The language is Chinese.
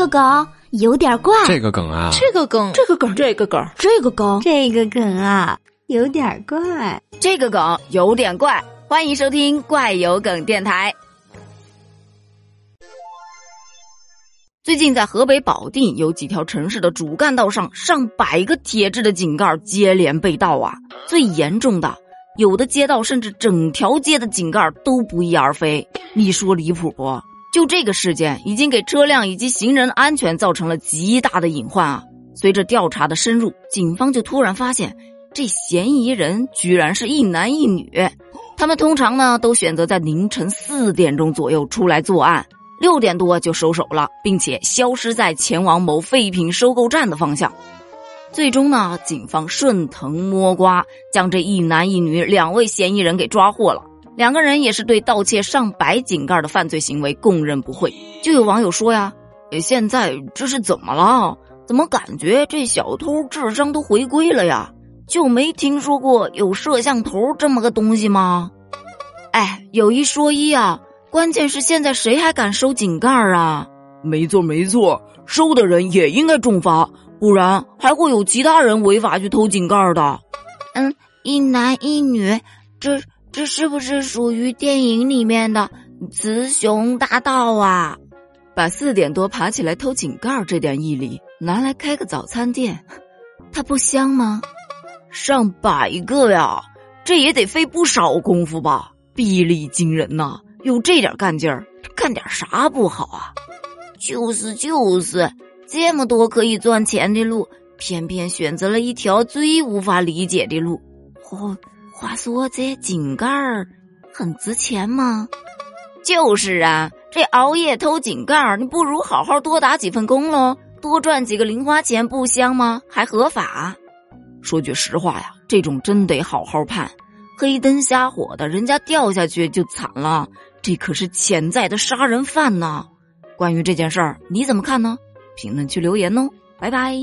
个梗有点怪，这个梗啊，这个梗，这个梗，这个梗，这个梗，这个梗啊，有点怪，这个梗有点怪。欢迎收听怪有梗电台。最近在河北保定有几条城市的主干道上，上百个铁质的井盖接连被盗啊！最严重的，有的街道甚至整条街的井盖都不翼而飞。你说离谱不？就这个事件，已经给车辆以及行人安全造成了极大的隐患啊！随着调查的深入，警方就突然发现，这嫌疑人居然是一男一女。他们通常呢，都选择在凌晨四点钟左右出来作案。六点多就收手了，并且消失在前往某废品收购站的方向。最终呢，警方顺藤摸瓜，将这一男一女两位嫌疑人给抓获了。两个人也是对盗窃上百井盖的犯罪行为供认不讳。就有网友说呀：“现在这是怎么了？怎么感觉这小偷智商都回归了呀？就没听说过有摄像头这么个东西吗？”哎，有一说一啊。关键是现在谁还敢收井盖啊？没错没错，收的人也应该重罚，不然还会有其他人违法去偷井盖的。嗯，一男一女，这这是不是属于电影里面的雌雄大盗啊？把四点多爬起来偷井盖这点毅力拿来开个早餐店，它不香吗？上百个呀，这也得费不少功夫吧？臂力惊人呐！有这点干劲儿，干点啥不好啊？就是就是，这么多可以赚钱的路，偏偏选择了一条最无法理解的路。哦，话说这井盖儿很值钱吗？就是啊，这熬夜偷井盖儿，你不如好好多打几份工喽，多赚几个零花钱，不香吗？还合法。说句实话呀，这种真得好好判。黑灯瞎火的，人家掉下去就惨了。这可是潜在的杀人犯呢！关于这件事儿，你怎么看呢？评论区留言哦，拜拜。